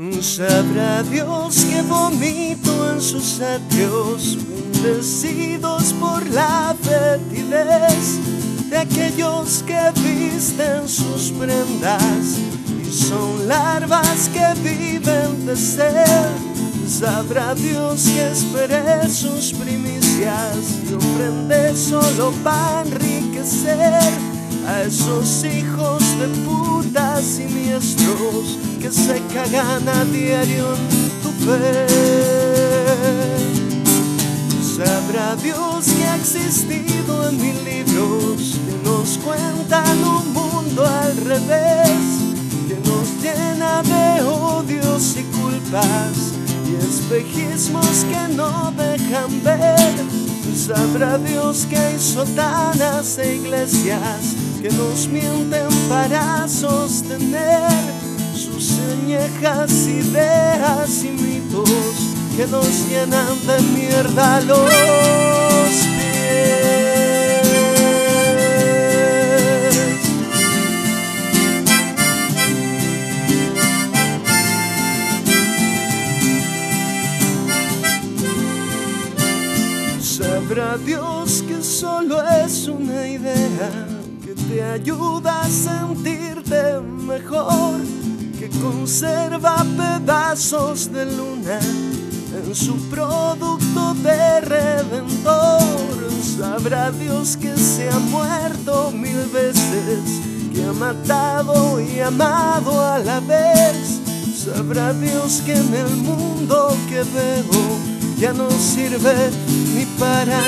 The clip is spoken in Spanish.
Sabrá Dios que vomito en sus atrios, bendecidos por la fetidez de aquellos que visten sus prendas y son larvas que viven de ser. Sabrá Dios que esperé sus primicias y ofrendé solo para enriquecer a esos hijos de puta que se cagan a diario en tu fe. Sabrá Dios que ha existido en mil libros que nos cuentan un mundo al revés, que nos llena de odios y culpas y espejismos que no dejan ver. Sabrá Dios que hay sotanas e iglesias que nos mienten para sostener añejas ideas y mitos que nos llenan de mierda los pies. Sabrá Dios que solo es una idea que te ayuda a sentirte mejor, conserva pedazos de luna en su producto de redentor. Sabrá Dios que se ha muerto mil veces, que ha matado y amado a la vez. Sabrá Dios que en el mundo que veo ya no sirve ni para.